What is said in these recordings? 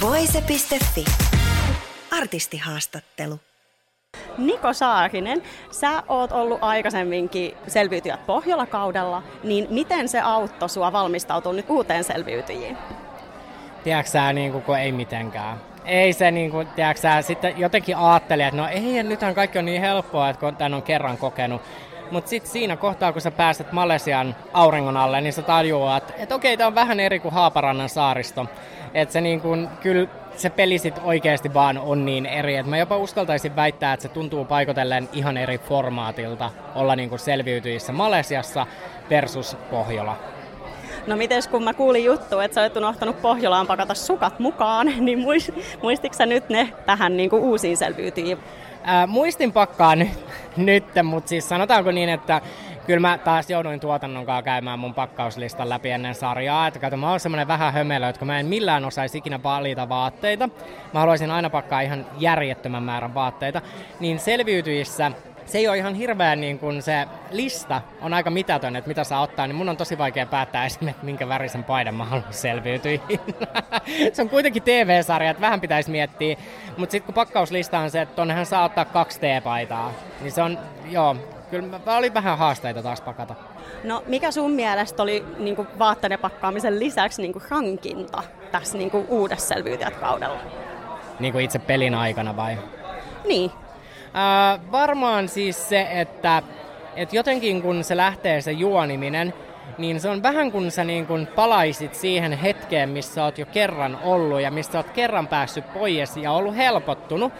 Voise.fi. Artistihaastattelu. Niko Saarinen, sä oot ollut aikaisemminkin selviytyjät Pohjola-kaudella, niin miten se auttoi sua valmistautua nyt uuteen selviytyjiin? Tiedätkö sä, niin kuin, kun ei mitenkään. Ei se, niin kuin, tiedätkö sä, sitten jotenkin ajattelin, että no ei, nythän kaikki on niin helppoa, että kun tämän on kerran kokenut. Mutta sitten siinä kohtaa, kun sä pääset Malesian auringon alle, niin sä tajuat, että okei, tämä on vähän eri kuin Haaparannan saaristo. Että se niin kuin, kyllä se peli sit oikeasti vaan on niin eri, että mä jopa uskaltaisin väittää, että se tuntuu paikotellen ihan eri formaatilta olla niin kuin selviytyissä Malesiassa versus Pohjola. No mites kun mä kuulin juttu, että sä olet unohtanut Pohjolaan pakata sukat mukaan, niin muistitko sä nyt ne tähän niin kuin uusiin selviytyihin? Ää, muistin pakkaan nyt, nyt, mutta siis sanotaanko niin, että kyllä mä taas jouduin tuotannon kanssa käymään mun pakkauslistan läpi ennen sarjaa. Että kato, mä oon semmonen vähän hömelö, että mä en millään osaisi ikinä valita vaatteita. Mä haluaisin aina pakkaa ihan järjettömän määrän vaatteita. Niin selviytyissä se ei ole ihan hirveän niin kuin se lista on aika mitätön, että mitä saa ottaa, niin mun on tosi vaikea päättää esimerkiksi, minkä värisen paidan mä haluan selviytyä. se on kuitenkin TV-sarja, että vähän pitäisi miettiä. Mutta sitten kun pakkauslista on se, että tonnehan saa ottaa kaksi T-paitaa, niin se on, joo, kyllä mä oli vähän haasteita taas pakata. No mikä sun mielestä oli niin kuin vaatteiden pakkaamisen lisäksi niin kuin hankinta tässä niin kuin uudessa selviytyjät kaudella? Niin kuin itse pelin aikana vai? Niin. Äh, varmaan siis se, että, että jotenkin kun se lähtee se juoniminen, niin se on vähän kuin sä niin kuin palaisit siihen hetkeen, missä oot jo kerran ollut ja missä oot kerran päässyt pois ja ollut helpottunut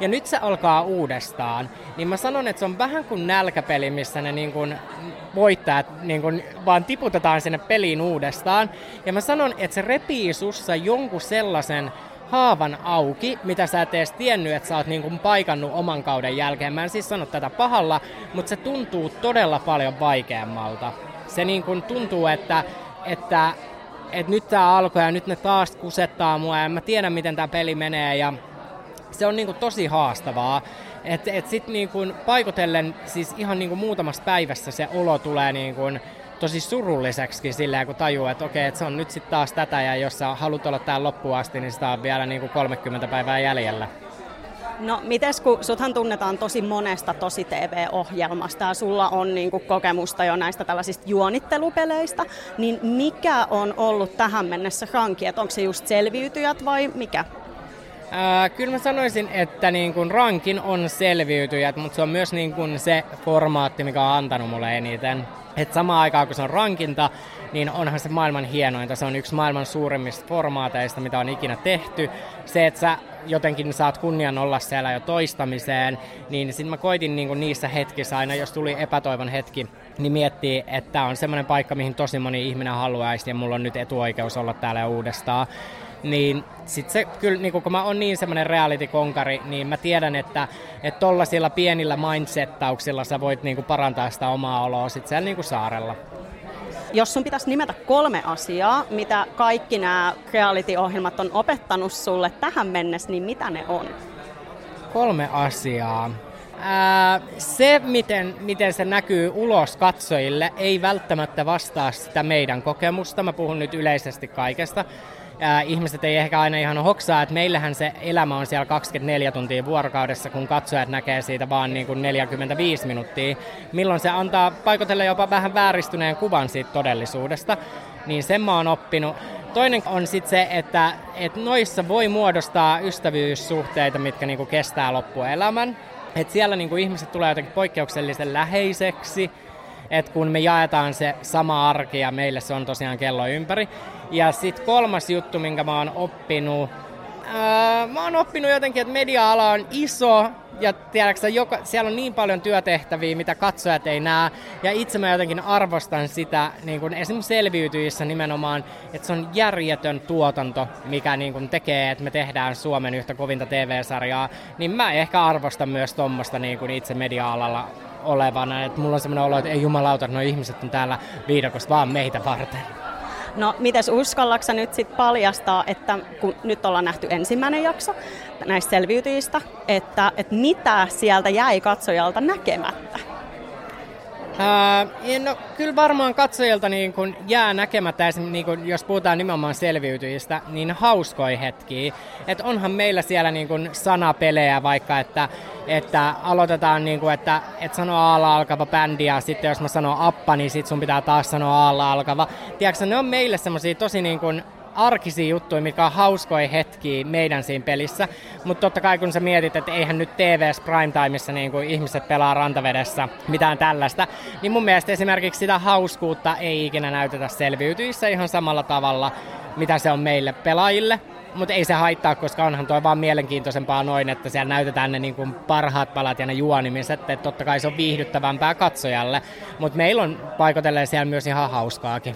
ja nyt se alkaa uudestaan, niin mä sanon, että se on vähän kuin nälkäpeli, missä ne niin kuin voittajat niin kuin vaan tiputetaan sinne peliin uudestaan. Ja mä sanon, että se repii sussa jonkun sellaisen haavan auki, mitä sä et edes tiennyt, että sä oot niin kuin paikannut oman kauden jälkeen. Mä en siis sano tätä pahalla, mutta se tuntuu todella paljon vaikeammalta. Se niin kuin tuntuu, että, että, että nyt tämä alkoi ja nyt ne taas kusettaa mua ja mä tiedän, miten tämä peli menee ja se on niinku tosi haastavaa. Et, et sit niinku paikotellen siis ihan niinku muutamassa päivässä se olo tulee niinku tosi surulliseksi silleen, kun tajuu, että okei, että se on nyt sitten taas tätä, ja jos sä haluat olla täällä loppuun asti, niin sitä on vielä niinku 30 päivää jäljellä. No mites kun suthan tunnetaan tosi monesta tosi TV-ohjelmasta ja sulla on niinku kokemusta jo näistä tällaisista juonittelupeleistä, niin mikä on ollut tähän mennessä ranki, onko se just selviytyjät vai mikä? Ää, kyllä mä sanoisin, että niin kun rankin on selviytyjät, mutta se on myös niin kun se formaatti, mikä on antanut mulle eniten. Et samaan aikaan kun se on rankinta, niin onhan se maailman hienointa. Se on yksi maailman suurimmista formaateista, mitä on ikinä tehty. Se, että sä jotenkin saat kunnian olla siellä jo toistamiseen, niin sitten mä koitin niinku niissä hetkissä aina, jos tuli epätoivon hetki, niin miettii, että on semmoinen paikka, mihin tosi moni ihminen haluaisi ja mulla on nyt etuoikeus olla täällä uudestaan niin sit se kyllä, niin kun mä oon niin semmoinen reality-konkari, niin mä tiedän, että että tollasilla pienillä mindsettauksilla sä voit niin parantaa sitä omaa oloa sit siellä niin saarella. Jos sun pitäisi nimetä kolme asiaa, mitä kaikki nämä reality-ohjelmat on opettanut sulle tähän mennessä, niin mitä ne on? Kolme asiaa. Ää, se, miten, miten se näkyy ulos katsojille, ei välttämättä vastaa sitä meidän kokemusta. Mä puhun nyt yleisesti kaikesta ää, ihmiset ei ehkä aina ihan hoksaa, että meillähän se elämä on siellä 24 tuntia vuorokaudessa, kun katsojat näkee siitä vaan niin kuin 45 minuuttia, milloin se antaa paikotelle jopa vähän vääristyneen kuvan siitä todellisuudesta, niin sen mä oon oppinut. Toinen on sitten se, että, että noissa voi muodostaa ystävyyssuhteita, mitkä niinku kestää loppuelämän. Et siellä niinku ihmiset tulee jotenkin poikkeuksellisen läheiseksi, että kun me jaetaan se sama arki ja meille se on tosiaan kello ympäri. Ja sitten kolmas juttu, minkä mä oon oppinut, Öö, mä oon oppinut jotenkin, että media-ala on iso ja tiedätkö, joka, siellä on niin paljon työtehtäviä, mitä katsojat ei näe. Ja itse mä jotenkin arvostan sitä niin kuin esimerkiksi selviytyissä nimenomaan, että se on järjetön tuotanto, mikä niin kuin tekee, että me tehdään Suomen yhtä kovinta TV-sarjaa. Niin mä ehkä arvostan myös tuommoista niin kuin itse media-alalla olevana. Että mulla on semmoinen olo, että ei jumalauta, että nuo ihmiset on täällä viidakossa vaan meitä varten. No, mites uskallaksa nyt sitten paljastaa, että kun nyt ollaan nähty ensimmäinen jakso näistä selviytyjistä, että, että mitä sieltä jäi katsojalta näkemättä? Ää, no, kyllä varmaan katsojilta niin kun jää näkemättä, niin kun, jos puhutaan nimenomaan selviytyjistä, niin hauskoja hetkiä. Et onhan meillä siellä niin kun sanapelejä vaikka, että, että aloitetaan, niin kun, että et sanoo aalla alkava bändi ja sitten jos mä sanon appa, niin sit sun pitää taas sanoa aalla alkava. Tiedätkö, ne on meille semmoisia tosi niin kun, arkisia juttuja, mikä on hauskoja hetkiä meidän siinä pelissä. Mutta totta kai kun sä mietit, että eihän nyt TVS Primetimeissa niin kuin ihmiset pelaa rantavedessä mitään tällaista, niin mun mielestä esimerkiksi sitä hauskuutta ei ikinä näytetä selviytyissä ihan samalla tavalla, mitä se on meille pelaajille. Mutta ei se haittaa, koska onhan toi vaan mielenkiintoisempaa noin, että siellä näytetään ne niin kuin parhaat palat ja ne juonimiset, että totta kai se on viihdyttävämpää katsojalle. Mutta meillä on paikoitellen siellä myös ihan hauskaakin.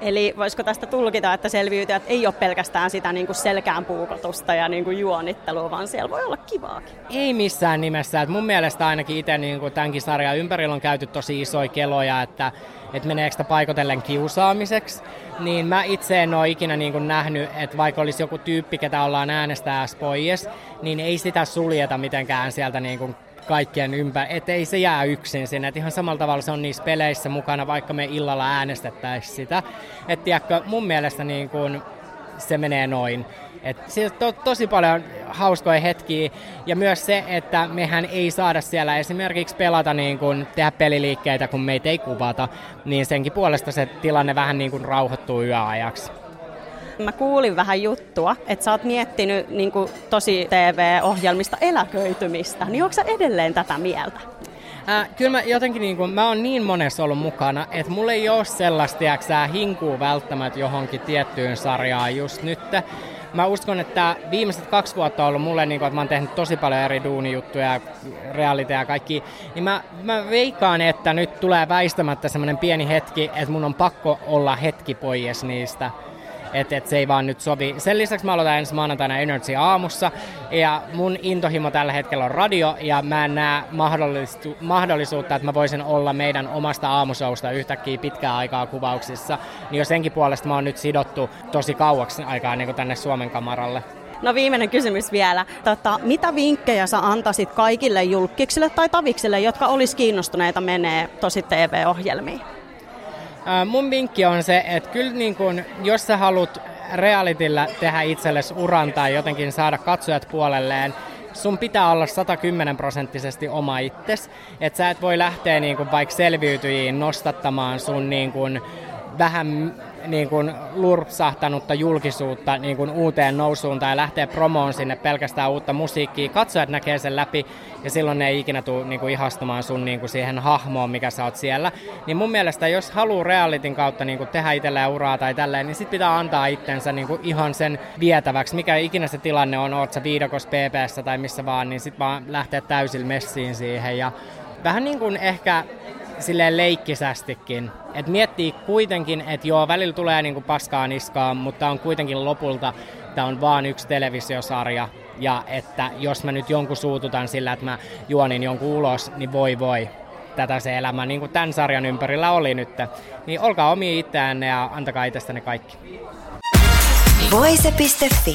Eli voisiko tästä tulkita, että selviytyjät ei ole pelkästään sitä niin kuin selkään puukotusta ja niin kuin juonittelua, vaan siellä voi olla kivaakin? Ei missään nimessä. Et mun mielestä ainakin itse niin kuin tämänkin sarjan ympärillä on käyty tosi isoja keloja, että, että meneekö sitä paikotellen kiusaamiseksi. Niin mä itse en ole ikinä niin kuin nähnyt, että vaikka olisi joku tyyppi, ketä ollaan äänestää pois, niin ei sitä suljeta mitenkään sieltä niin kuin kaikkien ympäri, ettei se jää yksin sinne. Et ihan samalla tavalla se on niissä peleissä mukana, vaikka me illalla äänestettäisiin sitä. Et tiedätkö, mun mielestä niin kun se menee noin. Et siis to, tosi paljon hauskoja hetkiä ja myös se, että mehän ei saada siellä esimerkiksi pelata niin kuin, tehdä peliliikkeitä, kun meitä ei kuvata, niin senkin puolesta se tilanne vähän niin kuin rauhoittuu yöajaksi. Mä kuulin vähän juttua, että sä oot miettinyt niin tosi TV-ohjelmista eläköitymistä, niin onko sä edelleen tätä mieltä? Äh, kyllä mä jotenkin niin kuin, mä oon niin monessa ollut mukana, että mulla ei ole sellaista, tiiäksä, hinkuu välttämättä johonkin tiettyyn sarjaan just nyt. Mä uskon, että viimeiset kaksi vuotta on ollut mulle, niin kuin, että mä oon tehnyt tosi paljon eri duunijuttuja, realiteja ja kaikki, niin mä, mä veikkaan, että nyt tulee väistämättä semmoinen pieni hetki, että mun on pakko olla hetki pois niistä että et se ei vaan nyt sovi. Sen lisäksi mä aloitan ensi maanantaina Energy aamussa, ja mun intohimo tällä hetkellä on radio, ja mä en näe mahdollisuutta, että mä voisin olla meidän omasta aamusousta yhtäkkiä pitkää aikaa kuvauksissa, niin jo senkin puolesta mä oon nyt sidottu tosi kauaksi aikaa niin tänne Suomen kamaralle. No viimeinen kysymys vielä. Tota, mitä vinkkejä sä antaisit kaikille julkiksille tai taviksille, jotka olisi kiinnostuneita menee tosi TV-ohjelmiin? Mun vinkki on se, että kyllä niin kun, jos sä haluat realitilla tehdä itsellesi uran tai jotenkin saada katsojat puolelleen, sun pitää olla 110 prosenttisesti oma itses. Että sä et voi lähteä niin kun, vaikka selviytyjiin nostattamaan sun niin kun, vähän niin kuin lurpsahtanutta julkisuutta niin kuin uuteen nousuun tai lähtee promoon sinne pelkästään uutta musiikkia. Katsojat näkee sen läpi ja silloin ne ei ikinä tule niin kuin ihastumaan sun niin kuin siihen hahmoon, mikä sä oot siellä. Niin mun mielestä jos haluaa realitin kautta niin kuin tehdä itselleen uraa tai tälleen, niin sit pitää antaa itsensä niin kuin ihan sen vietäväksi. Mikä ikinä se tilanne on, oot sä viidakos PPssä tai missä vaan, niin sit vaan lähteä täysillä messiin siihen ja vähän niin kuin ehkä silleen leikkisästikin. Et miettii kuitenkin, että joo, välillä tulee niinku paskaa niskaan, mutta on kuitenkin lopulta, tämä on vaan yksi televisiosarja, ja että jos mä nyt jonkun suututan sillä, että mä juonin jonkun ulos, niin voi voi, tätä se elämä, niin kuin tämän sarjan ympärillä oli nyt. Niin olkaa omi itseänne ja antakaa itsestänne kaikki. Voise.fi